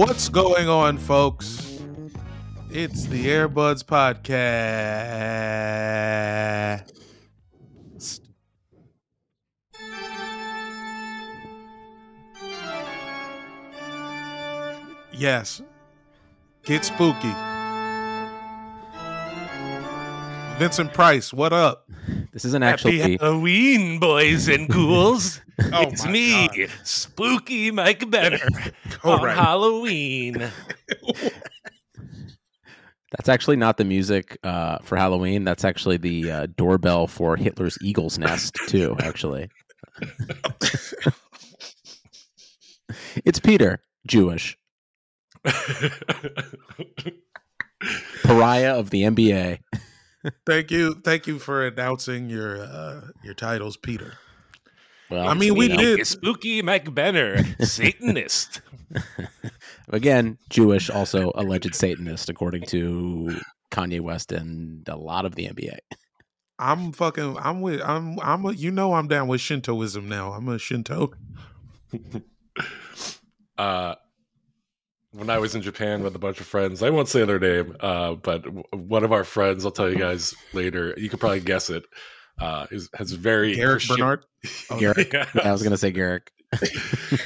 What's going on, folks? It's the Airbuds Podcast. Yes, get spooky. Vincent Price, what up? This is an actual Happy Halloween, boys and ghouls. Oh it's me, God. Spooky Mike Benner, on right. Halloween. That's actually not the music uh, for Halloween. That's actually the uh, doorbell for Hitler's Eagle's Nest, too, actually. it's Peter, Jewish, pariah of the NBA. Thank you, thank you for announcing your uh, your titles, Peter. Well, I mean, we you know, did- Spooky Mike Benner, Satanist. Again, Jewish, also alleged Satanist, according to Kanye West and a lot of the NBA. I'm fucking. I'm with. I'm. I'm. A, you know, I'm down with Shintoism now. I'm a Shinto. uh, when I was in Japan with a bunch of friends, I won't say their name, uh, but w- one of our friends, I'll tell you guys later. You could probably guess it. Uh, is has very Garrett Christian- Bernard. Garrick. Yeah. I was going to say Garrick.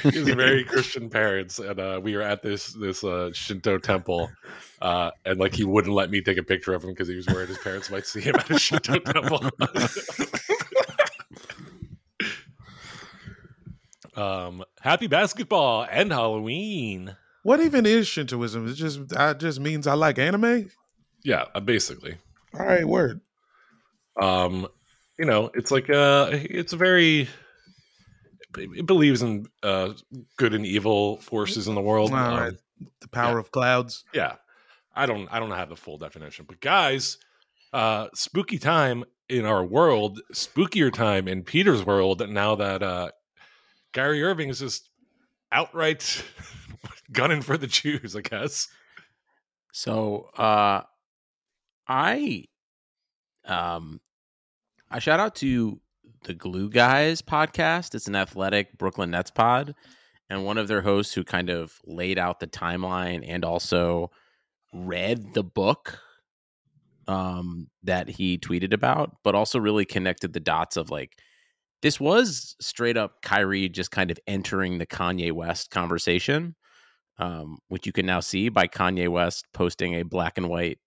he has very Christian parents, and uh, we were at this this uh, Shinto temple, uh, and like he wouldn't let me take a picture of him because he was worried his parents might see him at a Shinto temple. um, happy basketball and Halloween. What even is Shintoism? It just. That just means I like anime. yeah, uh, basically. All right, word. um you know it's like uh it's a very it believes in uh good and evil forces in the world All Um, right. The power of clouds. yeah i don't i don't have the full definition but guys uh spooky time in our world spookier time in peter's world now that uh kyrie irving is just outright gunning for the jews i guess So uh I um I shout out to the Glue Guys podcast. It's an athletic Brooklyn Nets pod. And one of their hosts who kind of laid out the timeline and also read the book um that he tweeted about, but also really connected the dots of like this was straight up Kyrie just kind of entering the Kanye West conversation um, which you can now see by Kanye West posting a black and white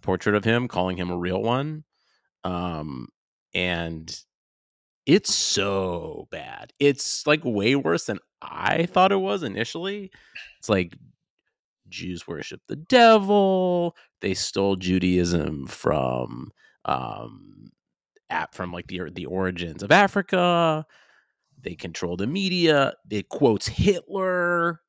portrait of him, calling him a real one. Um, and it's so bad. It's like way worse than I thought it was initially. It's like Jews worship the devil. They stole Judaism from um, at from like the the origins of Africa. They control the media. It quotes Hitler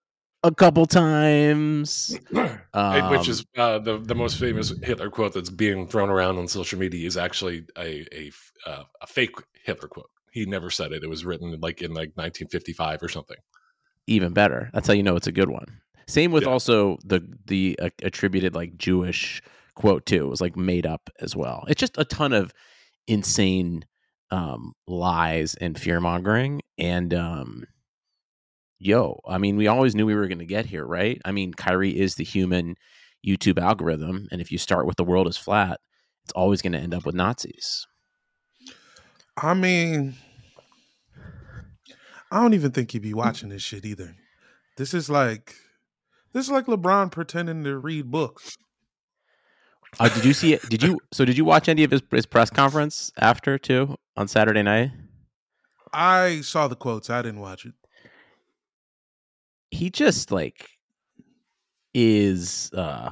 a couple times, And which Um, is uh, the the most famous Hitler quote that's being thrown around on social media is actually a a, uh, a fake Hitler quote. He never said it. It was written like in like 1955 or something. even better. That's how you know it's a good one. Same with Yeah. also the the uh, attributed like Jewish quote too. It was like made up as well. It's just a ton of insane um lies and fear mongering and um yo, I mean we always knew we were going to get here, right? I mean Kyrie is the human YouTube algorithm and if you start with the world is flat, it's always going to end up with Nazis. I mean, I don't even think he'd be watching this shit either. This is like, this is like LeBron pretending to read books. Uh, did you see it? Did you so did you watch any of his, his press conference after too on Saturday night? I saw the quotes. I didn't watch it. He just like is uh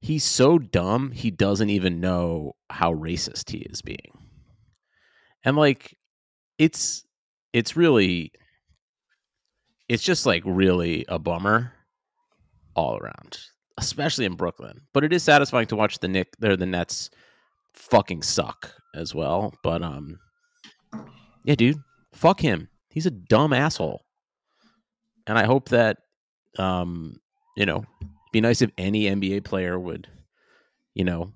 he's so dumb he doesn't even know how racist he is being. And like it's it's really it's just like really a bummer all around especially in brooklyn. But it is satisfying to watch the nick they're the nets fucking suck as well but um yeah dude fuck him. He's a dumb asshole and I hope that, um, you know, be nice if any NBA player would, you know,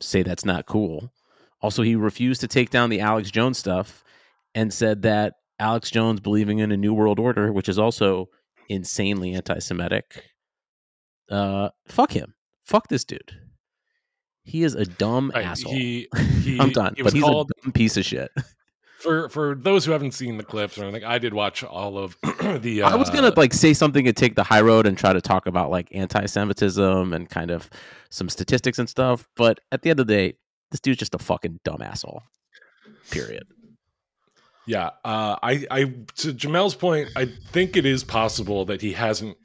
say that's not cool. Also, he refused to take down the Alex Jones stuff and said that Alex Jones believing in a new world order, which is also insanely anti-Semitic. Uh, fuck him. Fuck this dude. He is a dumb Right, asshole. He, he I'm done, He but he's called a dumb piece of shit. For for those who haven't seen the clips or anything. I did watch all of the. Uh, I was gonna like say something and take the high road and try to talk about like anti-Semitism and kind of some statistics and stuff, but at the end of the day, this dude's just a fucking dumb asshole. Period. Yeah, uh, I, I to Jamel's point, I think it is possible that he hasn't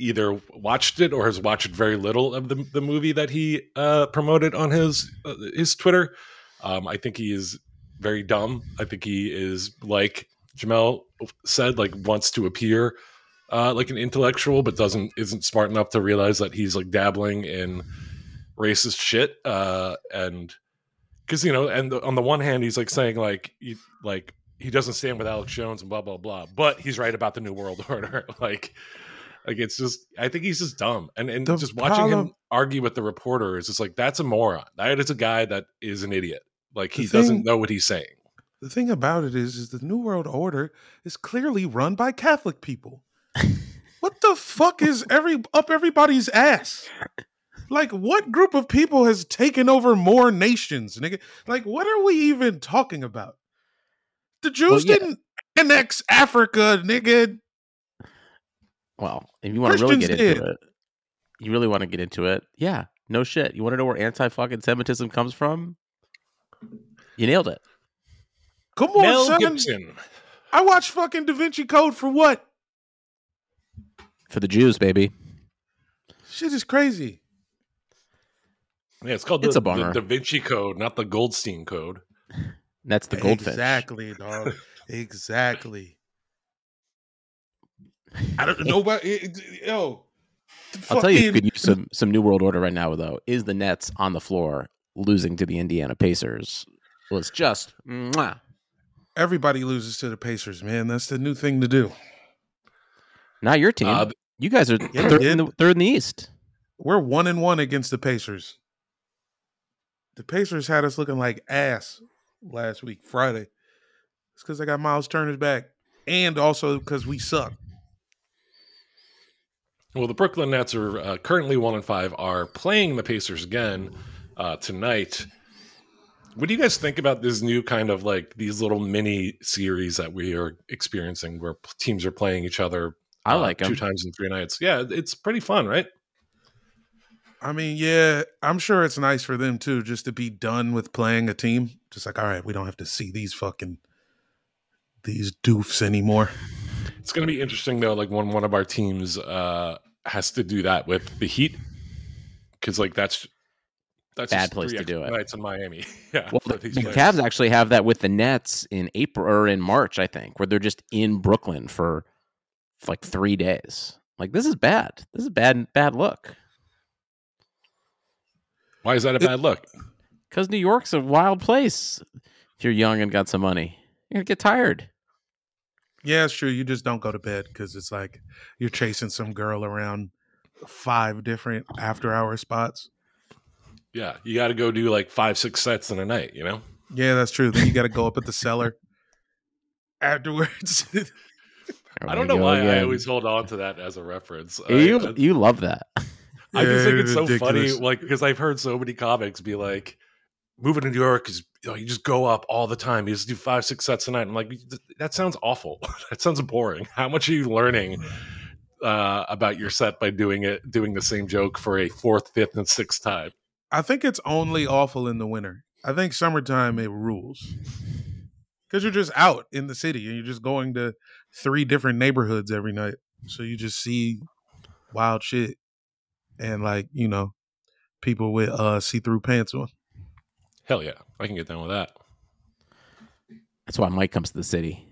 either watched it or has watched very little of the the movie that he uh, promoted on his uh, his Twitter. Um, I think he is very dumb. I think he is like Jamel said, like wants to appear uh, like an intellectual, but doesn't isn't smart enough to realize that he's like dabbling in racist shit. Uh, and because you know, and the, on the one hand, he's like saying like he, like he doesn't stand with Alex Jones and blah blah blah, but he's right about the New World Order. like, like it's just I think he's just dumb, and and The just watching him argue with the reporter is just like that's a moron. That is a guy that is an idiot. Like he The doesn't know what he's saying. The thing about it is, is the New World Order is clearly run by Catholic people. what the fuck is every up everybody's ass? Like, what group of people has taken over more nations, nigga? Like, what are we even talking about? The Jews yeah. didn't annex Africa, nigga. Well, if you want to really get into did. it, you really want to get into it. Yeah, no shit. You want to know where anti-fucking Semitism comes from? You nailed it. Come on, Mel son. Gibson. I watched fucking Da Vinci Code for what? For the Jews, baby. Shit is crazy. Yeah, it's called the, It's a the bummer. Da Vinci Code, not the Goldstein Code. That's the goldfish. Exactly, dog. exactly. I don't know, but it, it- yo, I'll tell you, who fucking- could use some some New World Order right now, though, is the Nets on the floor losing to the Indiana Pacers. Was just mwah. everybody loses to the Pacers, man. That's the new thing to do. not your team. Uh, you guys are Yeah, third, in the, third in the East. We're one and one against the Pacers. The Pacers had us looking like ass last week, Friday. It's because I got Miles Turner's back, and also because we suck. Well, the Brooklyn Nets are uh, currently one and five. Are playing the Pacers again uh, tonight. What do you guys think about this new kind of like these little mini series that we are experiencing, where teams are playing each other? I uh, like two times in three nights. Yeah, it's pretty fun, right? I mean, yeah, I'm sure it's nice for them too, just to be done with playing a team. Just like, all right, we don't have to see these fucking these doofs anymore. It's going to be interesting though, like when one of our teams uh, has to do that with the Heat, because like that's That's Bad just place to do it. Nights in Miami. Yeah. Well, the, these the. Cavs actually have that with the Nets in April or in March, I think, where they're just in Brooklyn for, for like three days. Like this is bad. This is bad. Bad look. Why is that a bad look? Because New York's a wild place. If you're young and got some money, you're gonna get tired. Yeah, it's true. You just don't go to bed because it's like you're chasing some girl around five different after hour spots. Yeah, you got to go do like five, six sets in a night. You know. Yeah, that's true. Then you got to go up at the cellar afterwards. I don't know why I always hold on to that as a reference. You I, you love that. I just think Yeah, it's so ridiculous. funny, like because I've heard so many comics be like, "Moving to New York is you, know, you just go up all the time. You just do five, six sets a night." I'm like, that sounds awful. that sounds boring. How much are you learning uh, about your set by doing it, doing the same joke for a fourth, fifth, and sixth time? I think it's only awful in the winter. I think summertime it rules because you're just out in the city and you're just going to three different neighborhoods every night. So you just see wild shit and like you know people with uh see through pants on. Hell yeah, I can get down with that. That's why Mike comes to the city.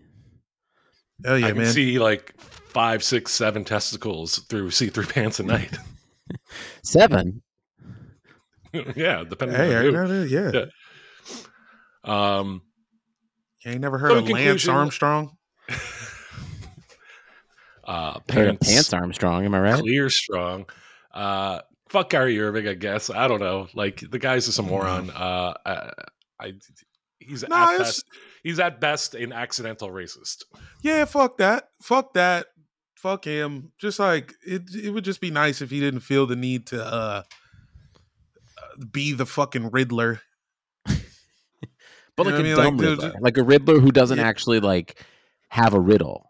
Hell yeah, I can man! see like five, six, seven testicles through see-through pants a night. Seven. yeah, depending hey, I on who. know yeah. Yeah. Um, You ain't never heard So of Lance conclusion- Armstrong? uh, pants, pants Armstrong. Am I right? clear strong. Uh, fuck Kyrie Irving, I guess. I don't know. Like the guy's just a moron. Uh, I, I he's No, at best he's at best an accidental racist. Yeah, fuck that. Fuck that. Fuck him. Just like it it would just be nice if he didn't feel the need to uh, be the fucking Riddler. But You like know a what dumb? Like, Riddler, just- like a Riddler who doesn't Yeah. actually like have a riddle.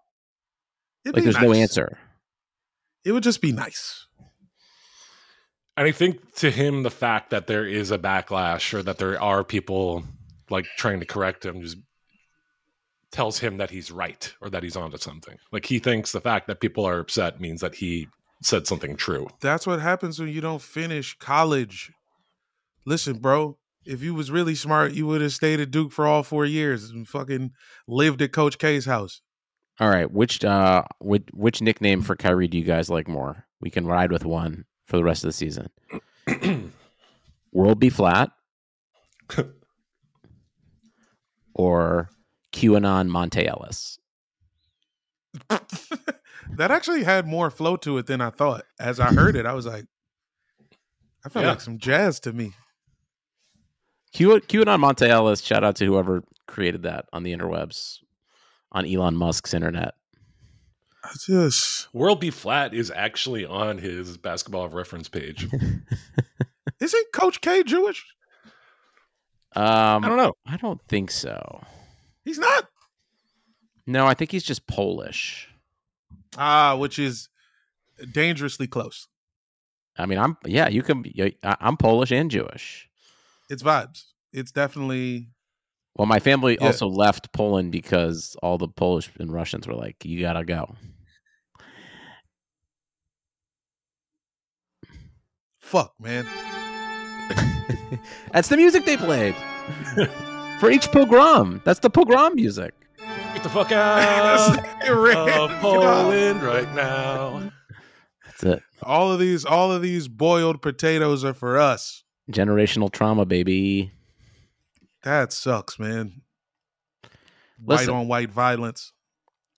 It'd Like be there's no answer. It would just be nice. And I think to him, the fact that there is a backlash or that there are people like trying to correct him just tells him that he's right or that he's onto something. Like he thinks the fact that people are upset means that he said something true. That's what happens when you don't finish college. Listen, bro, if you was really smart, you would have stayed at Duke for all four years and fucking lived at Coach K's house. All right, which uh which, which nickname for Kyrie do you guys like more? We can ride with one for the rest of the season. World be flat or QAnon Monte Ellis. that actually had more flow to it than I thought. As I heard it, I was like, I felt Yeah. like some jazz to me. Q QAnon Monte Ellis, shout out to whoever created that on the interwebs on Elon Musk's internet. I just World Be Flat is actually on his basketball reference page. isn't Coach K Jewish? Um I don't know. I don't think so. He's not. No, I think he's just Polish. Ah, which is dangerously close. I mean, I'm yeah, you can I'm Polish and Jewish. It's vibes. It's definitely Well, my family Yeah. also left Poland because all the Polish and Russians were like, "You gotta go." fuck, man. That's the music they played for each pogrom. That's the pogrom music. Get the fuck out of Poland right now. That's it. All of these, all of these boiled potatoes are for us. Generational trauma, baby. That sucks, man. White on white violence.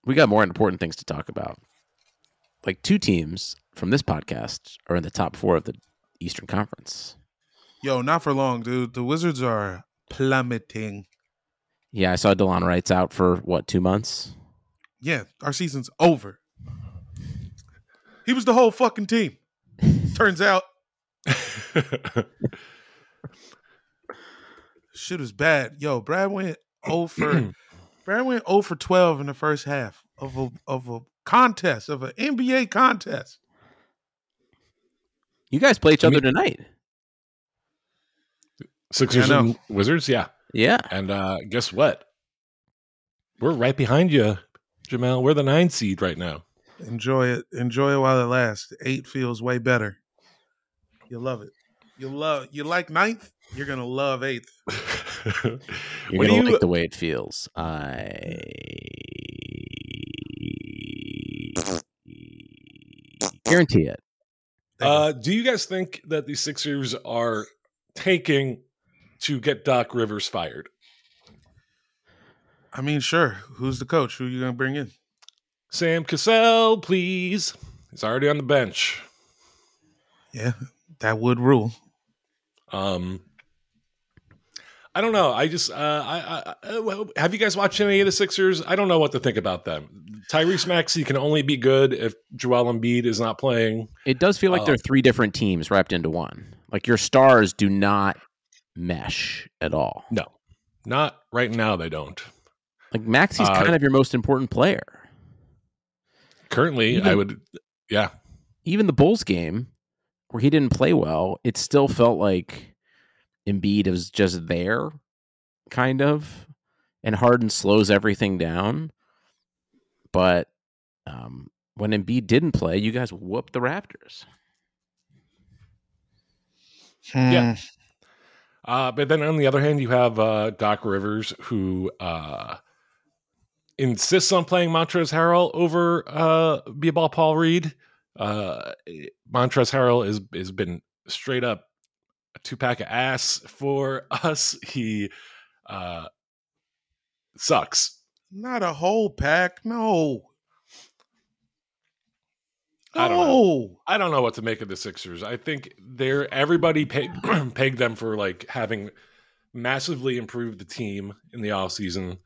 We got more important things to talk about. Like two teams from this podcast are in the top four of the Eastern Conference. Yo, not for long, dude. The Wizards are plummeting. Yeah, I saw Delon Wright's out for what two months. Yeah, our season's over. He was the whole fucking team. Turns out shit was bad. Yo, Brad went 0 for Brad went 0 for 12 in the first half of a of a contest, of an NBA contest. You guys play each I other mean- tonight. Sixers Yeah, I and Wizards, yeah. Yeah. And uh, guess what? We're right behind you, Jamel. We're the nine seed right now. Enjoy it. Enjoy it while it lasts. Eight feels way better. You'll love it. You love you like ninth, you're gonna love eighth. You're What gonna you- like the way it feels. I guarantee it. Uh, do you guys think that the Sixers are tanking to get Doc Rivers fired? I mean, sure. Who's the coach? Who are you gonna bring in? Sam Cassell, please. He's already on the bench. Yeah, that would rule. Um, I don't know. I just, uh, I, I, I, well, have you guys watched any of the Sixers? I don't know what to think about them. Tyrese Maxey can only be good if Joel Embiid is not playing. It does feel like Oh. they're three different teams wrapped into one. Like your stars do not mesh at all. No, not right now. They don't. Like Maxey's Uh, kind of your most important player. Currently, Even- I would, yeah. Even the Bulls game where he didn't play well, it still felt like Embiid was just there, kind of, and Harden slows everything down. But um, when Embiid didn't play, you guys whooped the Raptors. Yeah. Uh, but then on the other hand, you have uh, Doc Rivers, who uh, insists on playing Montrezl Harrell over uh, B-ball Paul Reed. Uh, Montrezl Harrell is has been straight up a two pack of ass for us. He uh, sucks. Not a whole pack. No. I don't know. No. I don't know what to make of the Sixers. I think they're everybody peg, pegged them for like having massively improved the team in the offseason.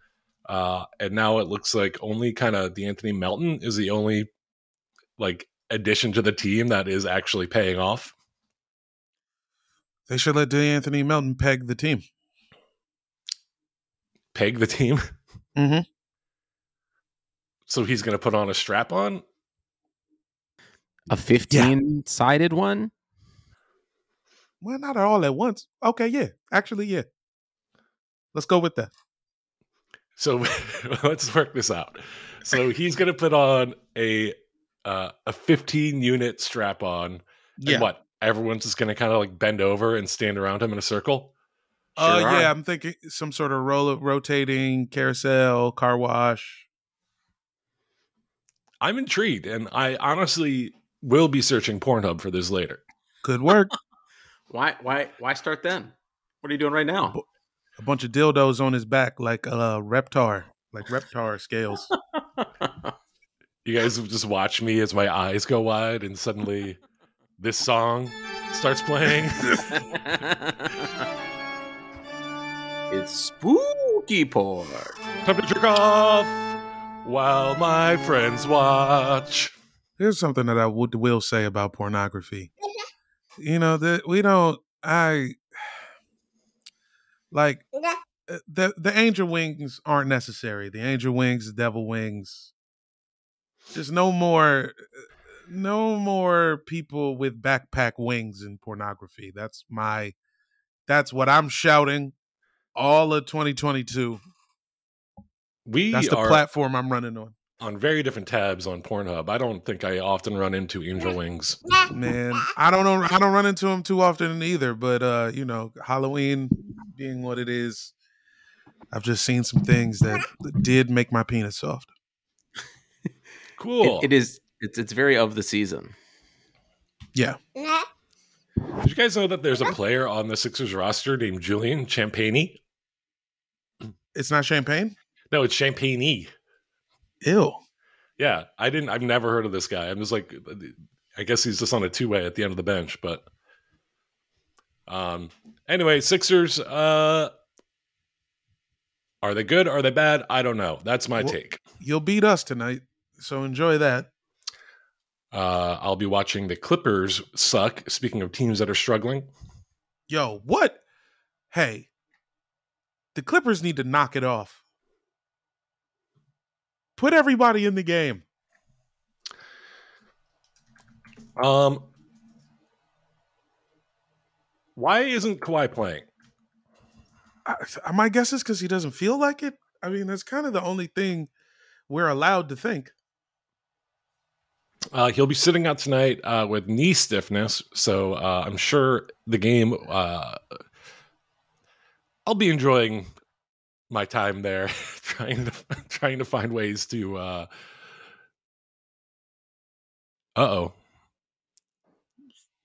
Uh, and now it looks like only kind of De'Anthony Melton is the only like addition to the team that is actually paying off. They should let De'Anthony Melton peg the team. Peg the team. Mm-hmm. So he's going to put on a strap on. A 15 sided one? Well, not all at once. Okay, yeah. Actually, yeah. Let's go with that. So let's work this out. So he's going to put on a uh, a 15 unit strap on. Yeah. And what? Everyone's just going to kind of like bend over and stand around him in a circle. Uh, Sure yeah, are. I'm thinking some sort of roll rotating carousel, car wash. I'm intrigued, and I honestly will be searching Pornhub for this later. Good work. Why why why start then? What are you doing right now? a bunch of dildos on his back, like uh, Reptar, like Reptar scales. You guys just watch me as my eyes go wide, and suddenly this song starts playing. it's spooky porn. Time to jerk off while my friends watch. Here's something that I would will say about pornography. You know that we don't. I like uh, the the angel wings aren't necessary. The angel wings, the devil wings. There's no more, no more people with backpack wings in pornography. That's my, that's what I'm shouting. All of 2022. We That's the platform I'm running on. on very different tabs on Pornhub. I don't think I often run into angel wings. Man, I don't know. I don't run into them too often either. But uh, you know, Halloween being what it is, I've just seen some things that did make my penis soft. Cool. It, it is it's it's very of the season. Yeah, Did you guys know that there's a player on the Sixers roster named Julian Champagnie? it's not champagne. No, it's Champagnie. Ew. Yeah, I didn't. I've never heard of this guy. I'm just like, I guess he's just on a two way at the end of the bench. But, um, anyway, Sixers. Uh, are they good? Are they bad? I don't know. That's my Well- take. You'll beat us tonight, so enjoy that. Uh, I'll be watching the Clippers suck. Speaking of teams that are struggling, Yo, what? Hey, the Clippers need to knock it off. Put everybody in the game. um, why isn't Kawhi playing? I, my guess is because he doesn't feel like it. I mean, that's kind of the only thing we're allowed to think. Uh, he'll be sitting out tonight uh, with knee stiffness, so uh, I'm sure the game. Uh, I'll be enjoying my time there, trying to trying to find ways to. Uh oh,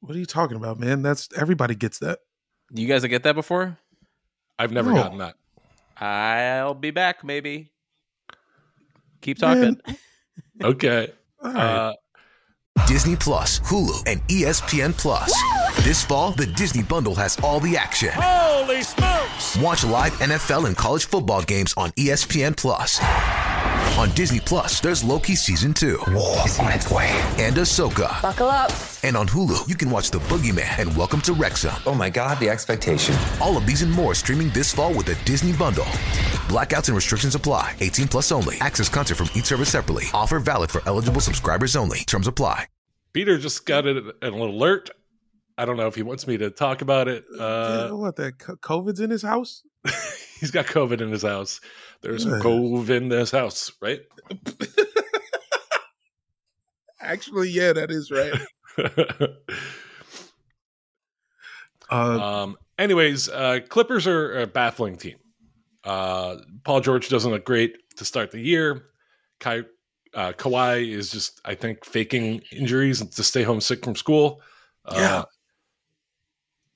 What are you talking about, man? That's everybody gets that. You guys get that before? I've never No. gotten that. I'll be back. Maybe. Keep talking. Man. Okay. All right. Uh, Disney Plus, Hulu, and ESPN Plus. This fall, the Disney Bundle has all the action. Holy smokes! Watch live NFL and college football games on ESPN Plus. On Disney Plus, there's Loki season two. War is on its way. And Ahsoka. Buckle up. And on Hulu, you can watch The Boogeyman and Welcome to Wrexham. Oh my god, the expectation. All of these and more streaming this fall with the Disney Bundle. Blackouts and restrictions apply. 18 plus only. Access content from each service separately. Offer valid for eligible subscribers only. Terms apply. Peter just got an, an alert. I don't know if he wants me to talk about it. Yeah, Uh, what that COVID's in his house? he's got COVID in his house. There's. COVID in this house, right? Actually, yeah, that is right. Uh, um, anyways, uh, Clippers are a baffling team. Uh, Paul George doesn't look great to start the year. Kai, uh, Kawhi is just, I think, faking injuries to stay home sick from school. Uh, Yeah.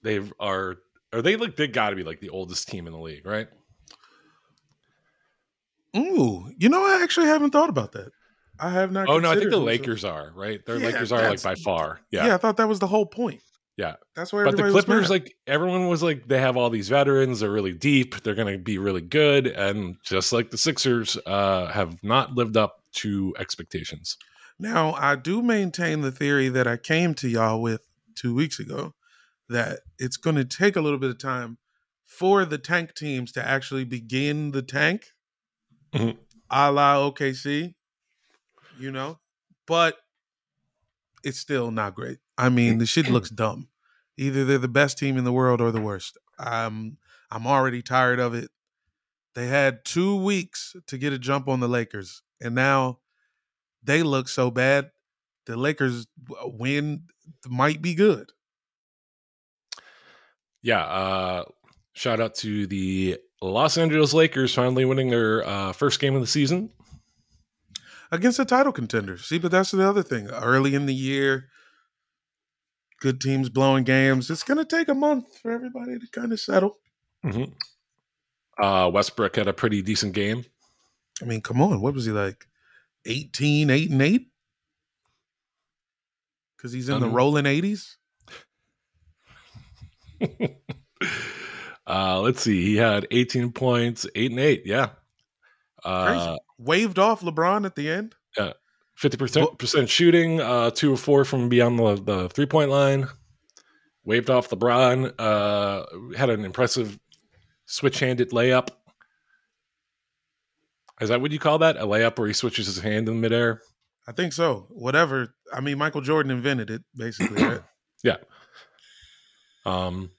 they are. Are they like they got to be like the oldest team in the league, right? ooh, you know, I actually haven't thought about that. I have not. Oh no, I think the so- Lakers are right. Their Yeah, Lakers are like by far, Yeah. yeah. I thought that was the whole point. Yeah. that's why. But the Clippers, like everyone was like, they have all these veterans. They're really deep. They're going to be really good, and just like the Sixers, uh, have not lived up to expectations. Now, I do maintain the theory that I came to y'all with two weeks ago that it's going to take a little bit of time for the tank teams to actually begin the tank, Mhm. a la OKC, you know, but it's still not great. I mean, the shit looks dumb. Either they're the best team in the world or the worst. I'm I'm already tired of it. They had two weeks to get a jump on the Lakers, and now they look so bad. The Lakers win might be good. Yeah. Uh, shout out to the Los Angeles Lakers finally winning their uh, first game of the season. against a title contender. See, but that's the other thing. Early in the year, good teams blowing games. It's going to take a month for everybody to kind of settle. Mhm. Uh, Westbrook had a pretty decent game. I mean, come on. What was he like? 18, 8 and 8? Because he's in the Um, rolling 80s? uh, let's see. He had 18 points, eight and eight. Yeah. Uh, Crazy. Waved off LeBron at the end. Yeah. Fifty percent percent shooting, uh, two of four from beyond the, the three point line. Waved off LeBron. Uh, had an impressive switch handed layup. Is that what you call that? A layup where he switches his hand in midair? I think so. Whatever. I mean, Michael Jordan invented it, basically. right? Yeah. Um,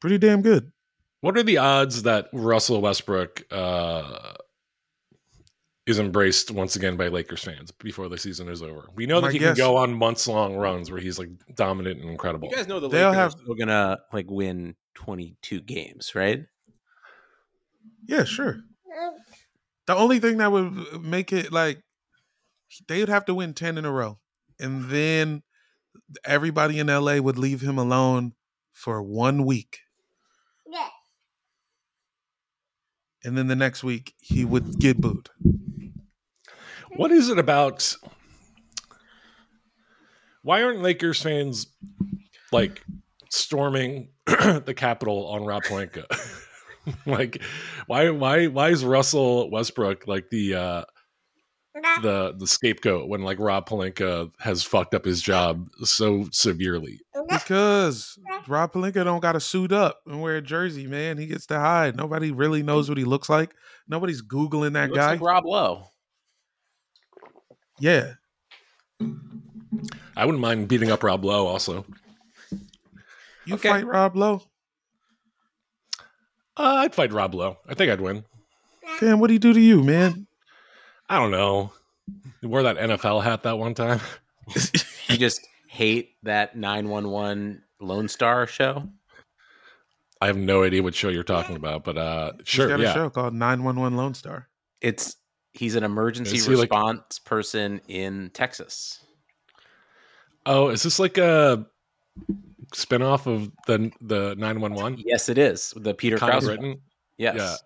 Pretty damn good. what are the odds that Russell Westbrook uh, is embraced once again by Lakers fans before the season is over? We know that My he guess- can go on months long runs where he's like dominant and incredible. You guys know the They'll Lakers have- are still gonna like win 22 games, right? Yeah, sure. The only thing that would make it like they would have to win 10 in a row. And then everybody in LA would leave him alone for one week. And then the next week he would get booed. What is it about? Why aren't Lakers fans like storming the Capitol on Rob Pelinka? like, why, why, why is Russell Westbrook like the uh, the the scapegoat when like Rob Pelinka has fucked up his job so severely? Because Rob Pelinka don't got to suit up and wear a jersey, man. He gets to hide. Nobody really knows what he looks like. Nobody's Googling that Looks guy. like Rob Lowe. yeah. I wouldn't mind beating up Rob Lowe also. You Okay. fight Rob Lowe. Uh, I'd fight Rob Lowe. I think I'd win. Damn, what'd he do to you, man? I don't know. You wore that NFL hat that one time. You just hate that 911 Lone Star show? I have no idea what show you're talking about, but uh, He's sure, got yeah. a show called 911 Lone Star. It's he's an emergency Is he like- response person in Texas. Oh, is this like a spinoff of the the 911? Yes, it is. The Peter Kind Krause. written. Yes. Yeah.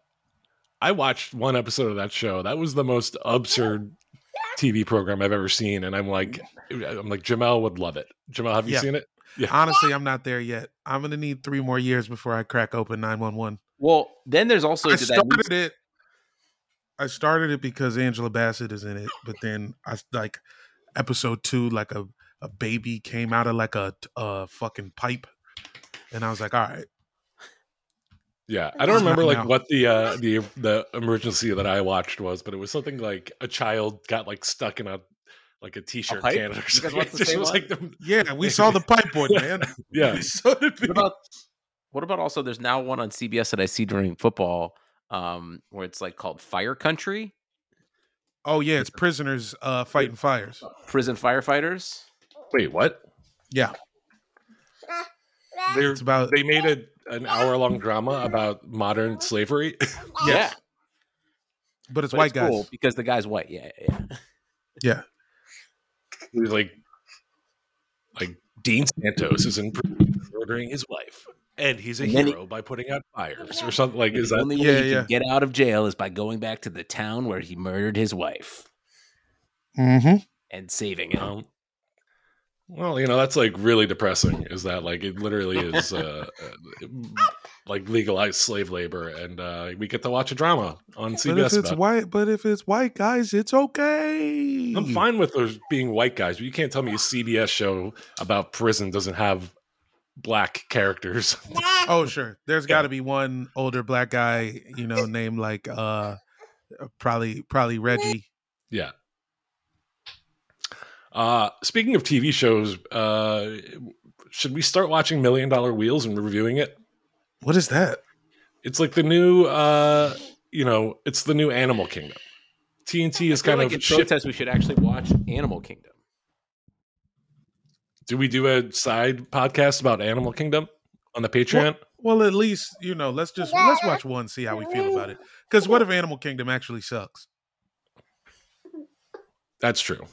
I watched one episode of that show. That was the most absurd TV program I've ever seen, and I'm like, I'm like, Jamel would love it. Jamel, have you Yeah. seen it? Yeah. Honestly, I'm not there yet. I'm gonna need three more years before I crack open 911. Well, then there's also I that started it. I started it because Angela Bassett is in it, but then I like episode two, like a a baby came out of like a a fucking pipe, and I was like, all right, Yeah, I don't remember like now. what the uh the the emergency that I watched was, but it was something like a child got like stuck in a like a t-shirt pipe? can or something. It just was like the, yeah, we saw the pipe one, man. yeah. so did. What about what about also there's now one on CBS that I see during football um where it's like called Fire Country, Oh yeah, it's prisoners uh fighting fires. prison firefighters. Wait, what? Yeah, They're, it's about they made a an hour long drama about modern slavery. Yeah. but it's But white it's guys. cool because the guy's white. Yeah, yeah, yeah. Yeah, It like like Dean Santos is in prison murdering his wife, and he's a And then he- hero by putting out fires or something like. Is the that only Yeah, way he yeah. can get out of jail is by going back to the town where he murdered his wife mm-hmm. and saving it. Um, well, you know, that's like really depressing. Is that like it literally is uh, uh, like legalized slave labor, and uh, we get to watch a drama on CBS. But if it's about white, but if it's white guys, it's okay. I'm fine with those being white guys, but you can't tell me a CBS show about prison doesn't have black characters. Oh sure, there's Yeah. got to be one older black guy, you know, named like uh, probably probably Reggie. yeah. Uh, speaking of TV shows, uh, should we start watching Million Dollar Wheels and reviewing it? What is that? It's like the new, uh, you know, it's the new Animal Kingdom. TNT is I feel kind like of in shift. protest we should actually watch Animal Kingdom. Do we do a side podcast about Animal Kingdom on the Patreon? Well, at least you know. Let's just let's watch one, see how we feel about it. Because what if Animal Kingdom actually sucks? That's true.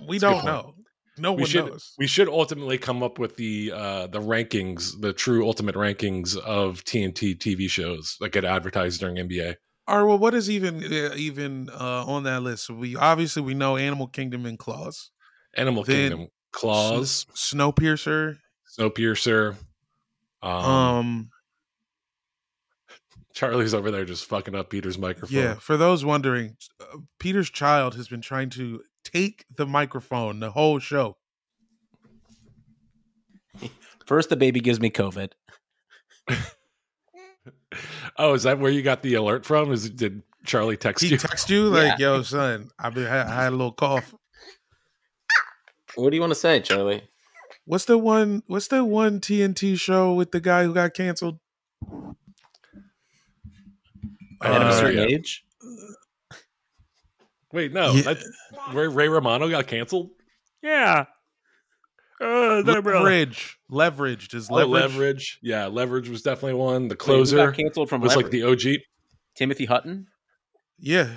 We That's don't know. No we one should knows. we should ultimately come up with the uh the rankings, the true ultimate rankings of TNT TV shows that get advertised during NBA. Or well, what is even uh, even uh, on that list? We obviously we know Animal Kingdom and Claws, Animal Then- Kingdom, Claws, Snowpiercer. Snowpiercer. Um, Um, Charlie's over there just fucking up Peter's microphone. yeah. For those wondering, uh, Peter's child has been trying to take the microphone the whole show. First, the baby gives me COVID. Oh, is that where you got the alert from? Is did Charlie text you? He you? text you like, "Yo, son, I've been I had a little cough." What do you want to say, Charlie? What's the one? What's the one TNT show with the guy who got canceled? At a Uh, certain yeah. age? Wait, no, Yeah. that, Ray, Ray Romano got canceled. Yeah. Uh, Leverage, leveraged is Oh, leverage. leverage. Yeah, leverage was definitely one. The Wait, closer got canceled from was like the OG. Timothy Hutton. Yeah,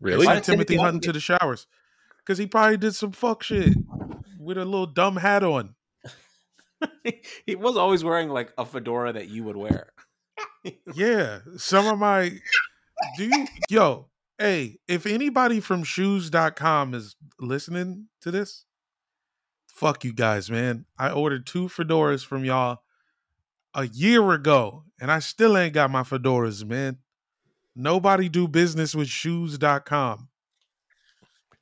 Really? Why Send did Timothy Timothy Hutton to the showers because he probably did some fuck shit with a little dumb hat on. he was always wearing like a fedora that you would wear. Yeah, some of my do you yo hey if anybody from shoes.com is listening to this fuck you guys man i ordered two fedoras from y'all a year ago and i still ain't got my fedoras man nobody do business with shoes.com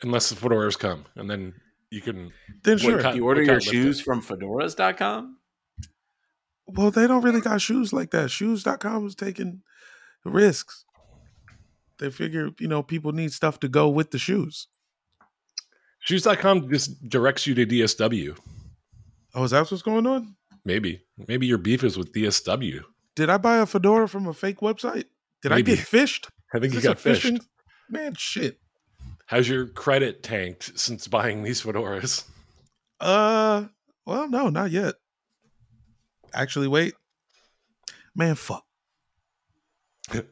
Unless the fedoras come, and then you can. then sure Boycott- You order your shoes from fedoras.com? Well they don't really got shoes like that shoes.com is taking risks they figure you know people need stuff to go with the shoes Shoes.com just directs you to DSW. oh is that what's going on Maybe. Maybe your beef is with DSW. Did I buy a fedora from a fake website? Did I get fished? I think Is you got fished. Man, shit. How's your credit tanked since buying these fedoras? Uh, well, no, not yet. Actually, wait. Man, fuck.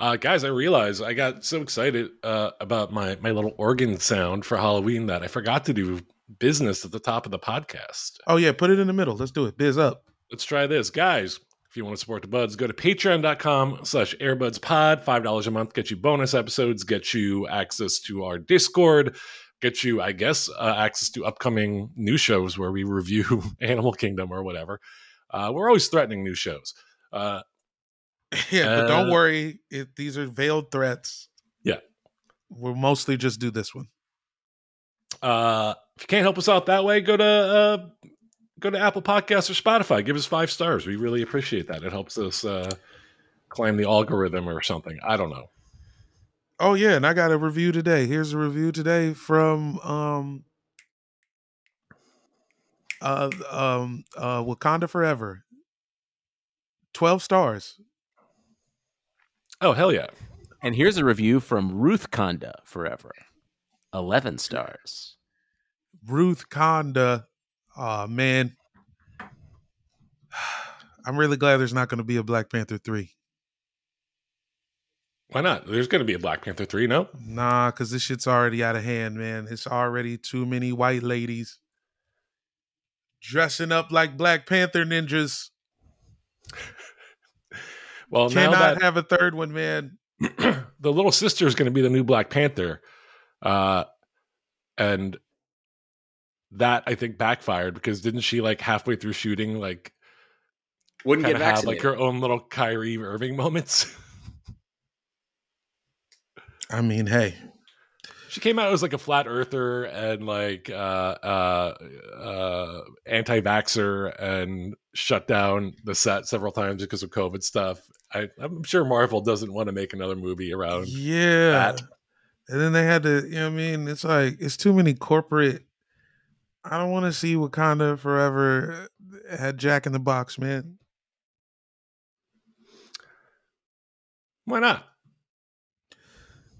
Uh, guys, I realized I got so excited uh, about my my little organ sound for Halloween that I forgot to do business at the top of the podcast. Oh yeah, put it in the middle. Let's do it. Biz up. Let's try this, guys. If you want to support the buds, go to patreon.com slash airbudspod. $5 a month, get you bonus episodes, get you access to our Discord, get you, I guess, uh, access to upcoming new shows where we review Animal Kingdom or whatever. Uh, we're always threatening new shows. Uh, Yeah, but don't Uh, worry. If these are veiled threats. Yeah. We'll mostly just do this one. Uh, if you can't help us out that way, go to uh, go to Apple Podcasts or Spotify. Give us five stars. We really appreciate that. It helps us uh, climb the algorithm or something. I don't know. Oh yeah, and I got a review today. Here's a review today from um uh um uh Wakanda Forever. 12 stars. Oh hell yeah! And here's a review from Ruth Conda Forever. 11 stars. Ruth Conda. Oh man. I'm really glad there's not going to be a Black Panther 3. Why not? There's going to be a Black Panther three. No, Nah, cuz this shit's already out of hand, man. It's already too many white ladies dressing up like Black Panther ninjas. well now Cannot that have a third one, man. the little sister is going to be the new Black Panther, uh, and that I think backfired because didn't she like halfway through shooting like Wouldn't get of have like her own little Kyrie Irving moments? I mean, hey, she came out as like a flat earther and like uh uh uh anti-vaxxer and shut down the set several times because of covid stuff I, i'm sure marvel doesn't want to make another movie around yeah. that. And then they had to, you know what I mean? It's like, it's too many corporate. I don't want to see Wakanda forever had Jack in the Box, man. why not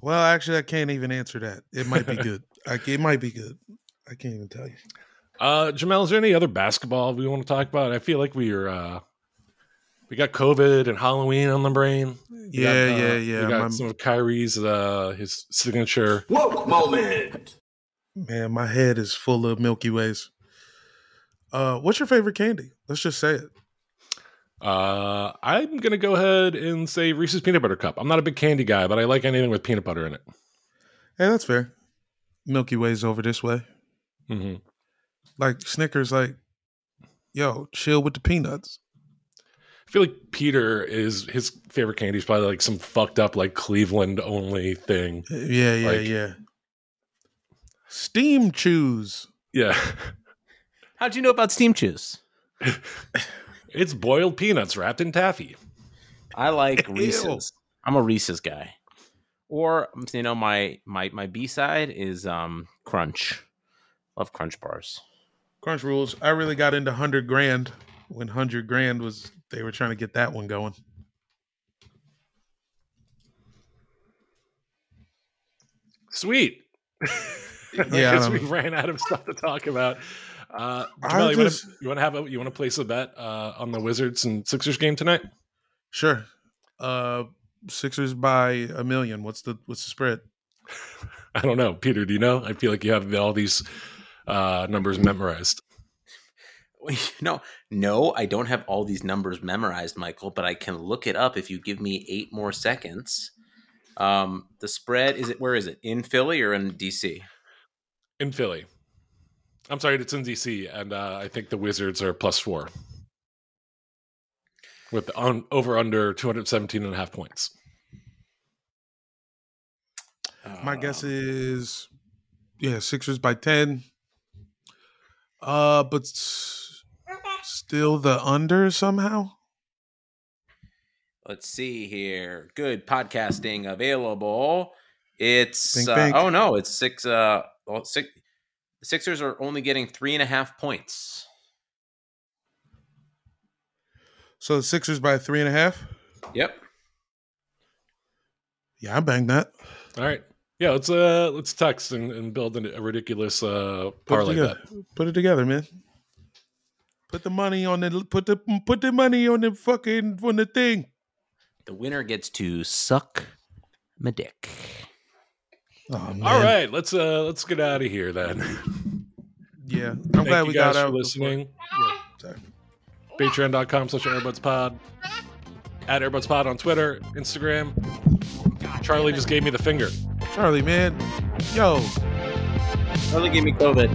Well, actually, I can't even answer that. It might be good. I, it might be good. I can't even tell you. uh jamel is there any other basketball we want to talk about i feel like we are uh we got covid and halloween on the brain We got, Yeah, uh, yeah, yeah. we got My- some of kyrie's uh his signature moment. Man, my head is full of Milky Ways. Uh, what's your favorite candy? Let's just say it. Uh i'm gonna go ahead and say reese's peanut butter cup i'm not a big candy guy but i like anything with peanut butter in it Hey, that's fair. Milky Ways over this way. hmm Like Snickers, like, yo, chill with the peanuts. I feel like Peter is his favorite candy is probably like some fucked up like Cleveland only thing. Yeah, yeah, Like- yeah. Steam chews. Yeah. How'd you know about Steam Chews? it's boiled peanuts wrapped in taffy. I like Ew. Reese's. I'm a Reese's guy. Or you know, my my my B side is um Crunch. Love Crunch bars. Crunch rules. I really got into hundred grand when hundred grand was they were trying to get that one going. Sweet. Yeah, I I guess we ran out of stuff to talk about. Uh, I Jamel, you want just- to you want to have a you want to place a bet uh, on the Wizards and Sixers game tonight? Sure. Uh Sixers by a million. What's the what's the spread? I don't know, Peter. Do you know? I feel like you have all these uh, numbers memorized. No, no, I don't have all these numbers memorized, Michael, but I can look it up if you give me eight more seconds. Um, the spread is it? Where is it? In Philly or in DC? in Philly. I'm sorry, it's in DC, and uh, I think the Wizards are plus four with the on, over under 217 and a half points. My guess Um, is yeah, Sixers by 10. Uh but s- still the under somehow. Let's see here. Good podcasting available. It's Bink, uh, bink. oh no, it's six. Uh, well, six. The Sixers are only getting three and a half points. So the Sixers by three and a half. Yep. Yeah, I banged that. All right. Yeah, let's uh let's text and, and build a, a ridiculous uh Put it parlay together. Put it together, man. Put the money on the put the put the money on the fucking on the thing. The winner gets to suck my dick. Oh. All right, let's uh let's get out of here then. Yeah. I'm Thank glad you we guys got for out. listening. Yeah, sorry. Patreon.com slash AirbudsPod. At AirbudsPod on Twitter, Instagram. Charlie just gave me the finger. Charlie, man. Yo. Charlie gave me COVID.